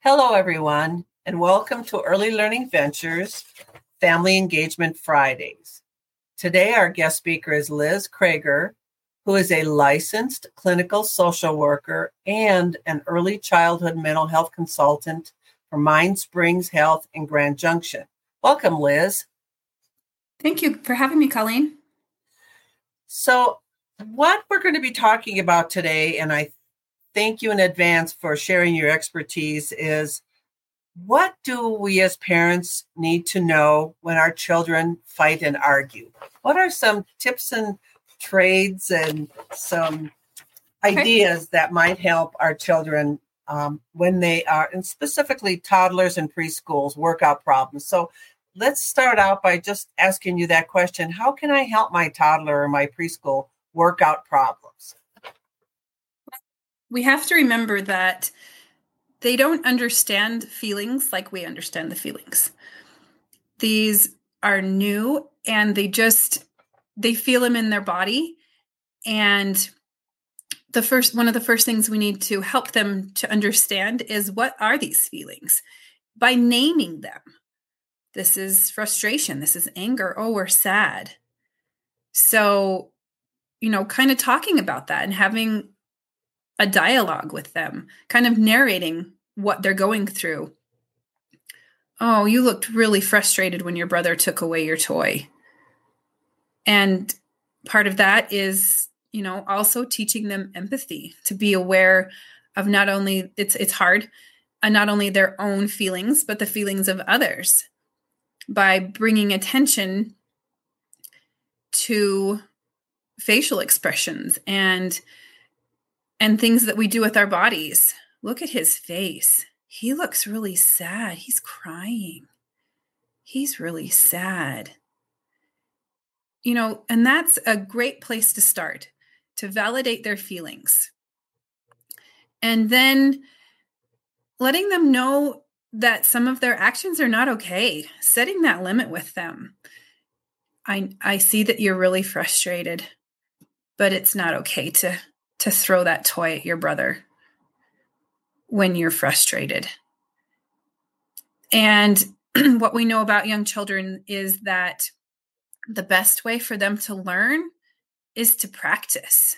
Hello, everyone, and welcome to Early Learning Ventures Family Engagement Fridays. Today, our guest speaker is Liz Kregar, who is a licensed clinical social worker and an early childhood mental health consultant for Mind Springs Health in Grand Junction. Welcome, Liz. Thank you for having me, Colleen. So, what we're going to be talking about today, and I thank you in advance for sharing your expertise, is what do we as parents need to know when our children fight and argue? What are some tips and trades and some ideas that might help our children um, when they are, and specifically toddlers and preschools, work out problems? So let's start out by just asking you that question How can I help my toddler or my preschool work out problems? We have to remember that they don't understand feelings like we understand the feelings. These are new and they just they feel them in their body. And the first one of the first things we need to help them to understand is what are these feelings? By naming them. This is frustration. This is anger. Oh we're sad. So you know kind of talking about that and having a dialogue with them, kind of narrating what they're going through. Oh, you looked really frustrated when your brother took away your toy. And part of that is, you know, also teaching them empathy to be aware of not only it's it's hard, and not only their own feelings, but the feelings of others by bringing attention to facial expressions and and things that we do with our bodies. Look at his face. He looks really sad. He's crying. He's really sad. You know, and that's a great place to start to validate their feelings. And then letting them know that some of their actions are not okay, setting that limit with them. I I see that you're really frustrated, but it's not okay to to throw that toy at your brother when you're frustrated. And what we know about young children is that the best way for them to learn is to practice.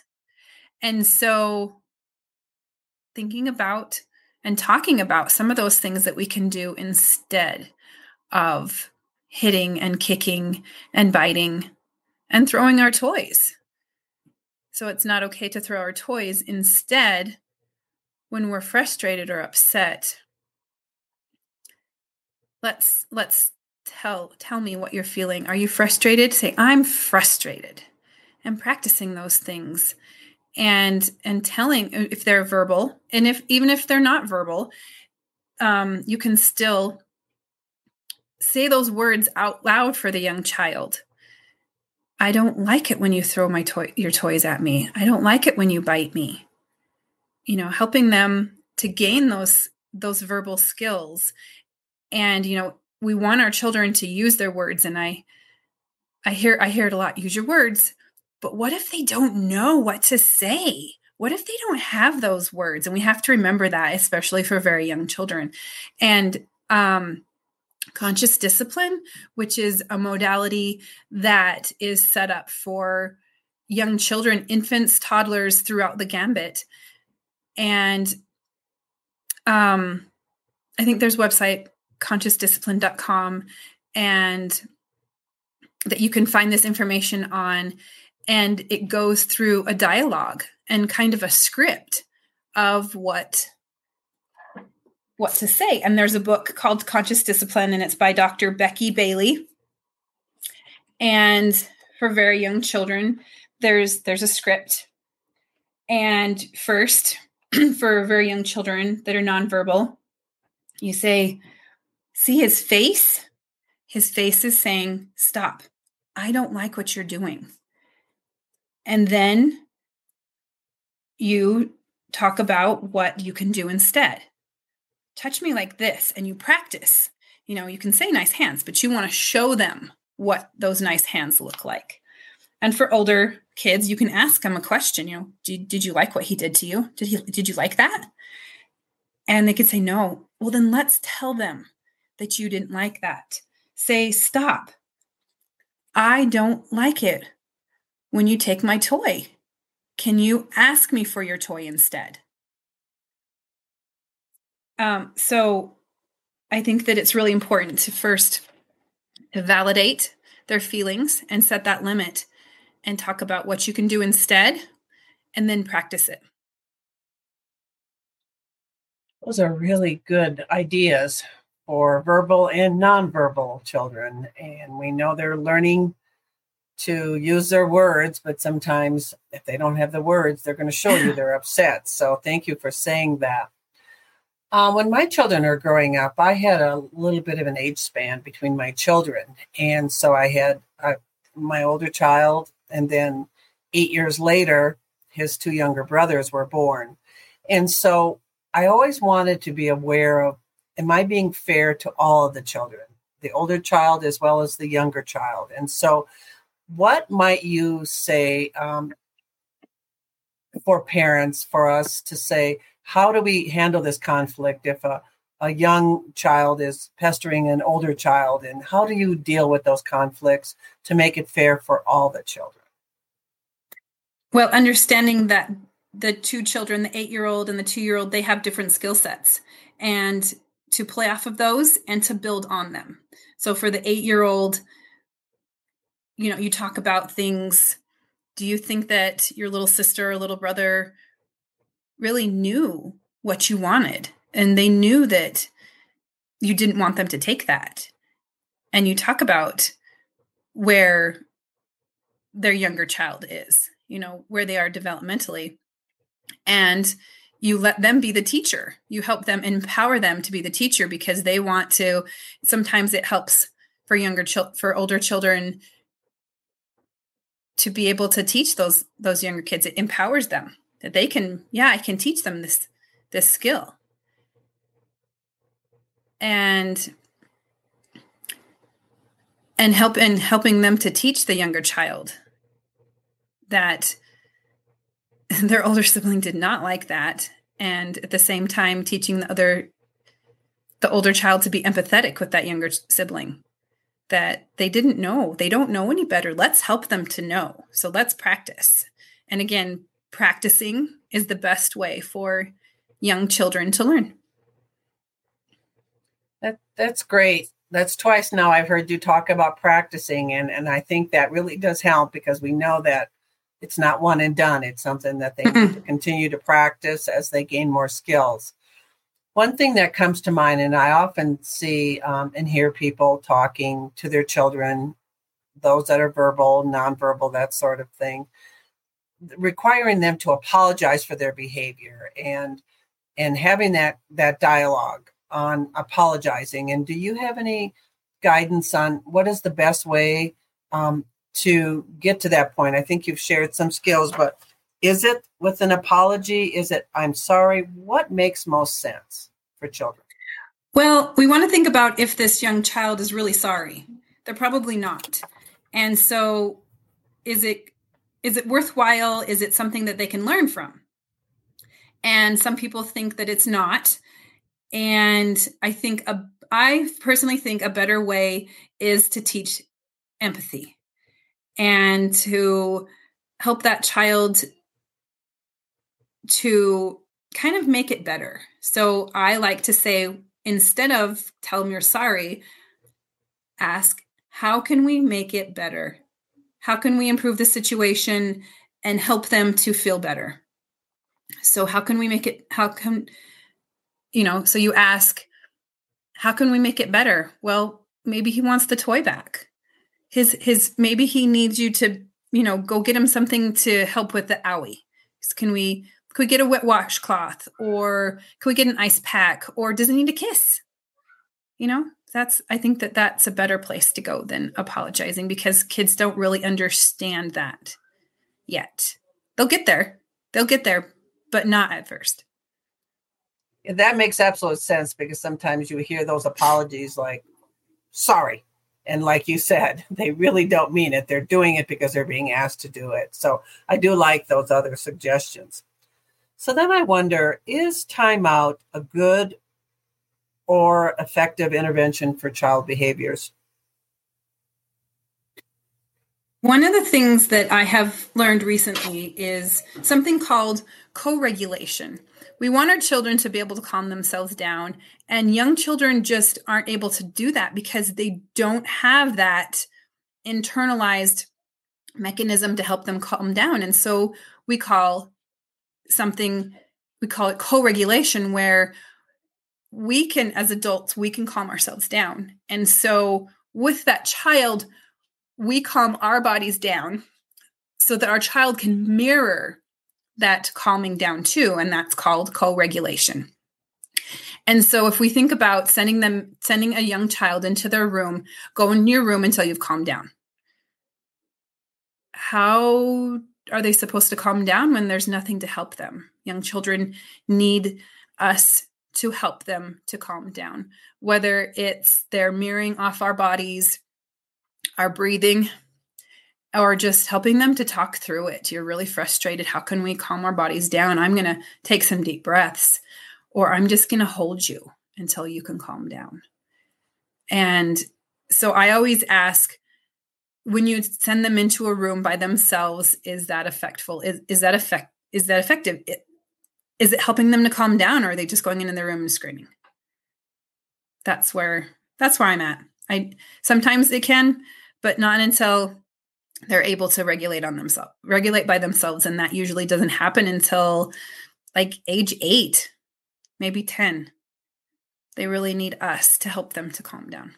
And so, thinking about and talking about some of those things that we can do instead of hitting and kicking and biting and throwing our toys. So it's not okay to throw our toys. Instead, when we're frustrated or upset, let's let's tell tell me what you're feeling. Are you frustrated? Say I'm frustrated. And practicing those things and and telling uh, if they're verbal and if even if they're not verbal um, you can still say those words out loud for the young child I don't like it when you throw my toy your toys at me. I don't like it when you bite me. You know, helping them to gain those those verbal skills. And you know, we want our children to use their words and I I hear I hear it a lot, use your words. But what if they don't know what to say? What if they don't have those words? And we have to remember that, especially for very young children. And um conscious discipline, which is a modality that is set up for young children, infants, toddlers throughout the gambit. And um, I think there's website consciousdiscipline.com and that you can find this information on and it goes through a dialogue and kind of a script of what what to say. And there's a book called Conscious Discipline, and it's by Dr. Becky Bailey. And for very young children, there's there's a script. And first, for very young children that are nonverbal, you say, see his face? His face is saying, Stop. I don't like what you're doing. And then you talk about what you can do instead touch me like this and you practice you know you can say nice hands but you want to show them what those nice hands look like and for older kids you can ask them a question you know did, did you like what he did to you did he did you like that and they could say no well, then let's tell them that you didn't like that. Say, stop. I don't like it when you take my toy. Can you ask me for your toy instead? Um, so I think that it's really important to first validate their feelings and set that limit and talk about what you can do instead and then practice it. Those are really good ideas for verbal and nonverbal children. And we know they're learning to use their words, but sometimes if they don't have the words, they're going to show you they're upset. So thank you for saying that. Uh, when my children are growing up, I had a little bit of an age span between my children. And so I had uh, my older child, and then eight years later, his two younger brothers were born. And so I always wanted to be aware of am I being fair to all of the children, the older child as well as the younger child? And so, what might you say um, for parents for us to say, how do we handle this conflict if a, a young child is pestering an older child? And how do you deal with those conflicts to make it fair for all the children? Well, understanding that the two children, the eight year old and the two year old, they have different skill sets and to play off of those and to build on them. So for the eight year old, you know, you talk about things. Do you think that your little sister or little brother really knew what you wanted and they knew that you didn't want them to take that? And you talk about where their younger child is, you know, where they are developmentally and you let them be the teacher. You help them empower them to be the teacher because they want to sometimes it helps for younger children for older children to be able to teach those those younger kids. It empowers them that they can yeah i can teach them this this skill. And and help and helping them to teach the younger child that their older sibling did not like that. And at the same time teaching the other the older child to be empathetic with that younger sibling that they didn't know. They don't know any better. Let's help them to know. So let's practice. And again practicing is the best way for young children to learn that that's great that's twice now i've heard you talk about practicing and and i think that really does help because we know that it's not one and done. It's something that they need to continue to practice as they gain more skills. One thing that comes to mind, and I often see um, and hear people talking to their children, those that are verbal, nonverbal, that sort of thing, requiring them to apologize for their behavior and and having that that dialogue on apologizing. And do you have any guidance on what is the best way um, to get to that point? I think you've shared some skills, but is it with an apology? Is it, I'm sorry? What makes most sense for children? Well, we want to think about if this young child is really sorry. They're probably not. And so is it is it worthwhile? Is it something that they can learn from? And some people think that it's not. And I think a, I personally think a better way is to teach empathy and to help that child to kind of make it better. So I like to say, instead of tell them you're sorry, ask, how can we make it better? How can we improve the situation and help them to feel better? So, how can we make it? How can, you know, so you ask, how can we make it better? Well, maybe he wants the toy back his his maybe he needs you to you know go get him something to help with the owie can we could we get a wet washcloth or can we get an ice pack or does it need a kiss you know that's i think that that's a better place to go than apologizing because kids don't really understand that yet they'll get there they'll get there but not at first that makes absolute sense because sometimes you hear those apologies like sorry and like you said, they really don't mean it. They're doing it because they're being asked to do it. So I do like those other suggestions. So then I wonder is timeout a good or effective intervention for child behaviors? One of the things that I have learned recently is something called co regulation. We want our children to be able to calm themselves down, and young children just aren't able to do that because they don't have that internalized mechanism to help them calm down. And so we call something, we call it co regulation, where we can, as adults, we can calm ourselves down. And so with that child, we calm our bodies down so that our child can mirror that calming down too. And that's called co regulation. And so if we think about sending them, sending a young child into their room, go in your room until you've calmed down. How are they supposed to calm down when there's nothing to help them? Young children need us to help them to calm down, whether it's they're mirroring off our bodies, our breathing, or just helping them to talk through it. You're really frustrated. How can we calm our bodies down? I'm going to take some deep breaths, or I'm just going to hold you until you can calm down. And so I always ask when you send them into a room by themselves, is that effectful? Is, is that effect? Is that effective? It, is it helping them to calm down or are they just going in their room and screaming? That's where that's where i'm at. I sometimes they can but not until they're able to regulate on themselves regulate by themselves and that usually doesn't happen until like age 8 maybe 10 they really need us to help them to calm down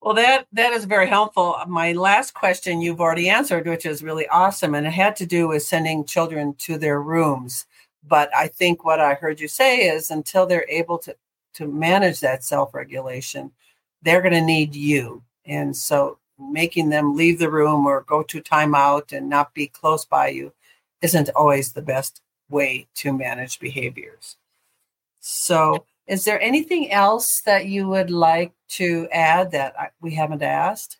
well, that that is very helpful. My last question you've already answered, which is really awesome, and it had to do with sending children to their rooms. But I think what I heard you say is until they're able to to manage that self regulation, they're going to need you, and so making them leave the room or go to timeout and not be close by you isn't always the best way to manage behaviors. So is there anything else that you would like to add that we haven't asked?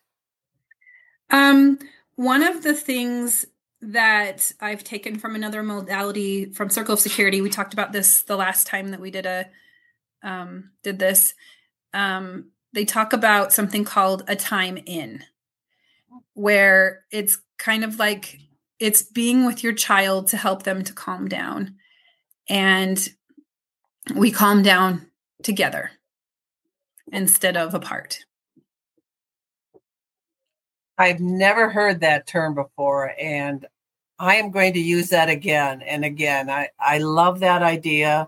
Um, one of the things that I've taken from another modality from Circle of Security, we talked about this the last time that we did a um, did this. Um, they talk about something called a time in, where it's kind of like it's being with your child to help them to calm down, and we calm down together instead of apart. I've never heard that term before, and I am going to use that again and again. I, I love that idea.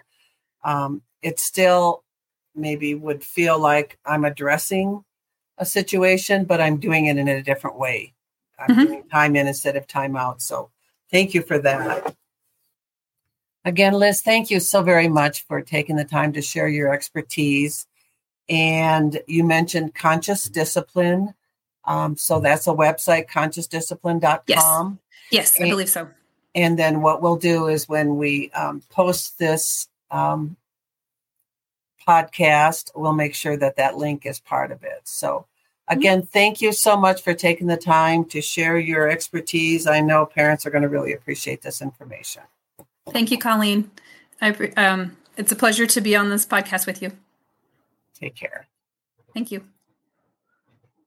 Um, it still maybe would feel like I'm addressing a situation, but I'm doing it in a different way. I'm mm-hmm. doing time in instead of time out. So thank you for that. Again, Liz, thank you so very much for taking the time to share your expertise. And you mentioned conscious discipline. Um, so that's a website, consciousdiscipline.com. Yes, yes and, I believe so. And then what we'll do is when we um, post this um, podcast, we'll make sure that that link is part of it. So, mm-hmm. again, thank you so much for taking the time to share your expertise. I know parents are going to really appreciate this information. Thank you, Colleen. I, um, it's a pleasure to be on this podcast with you. Take care. Thank you.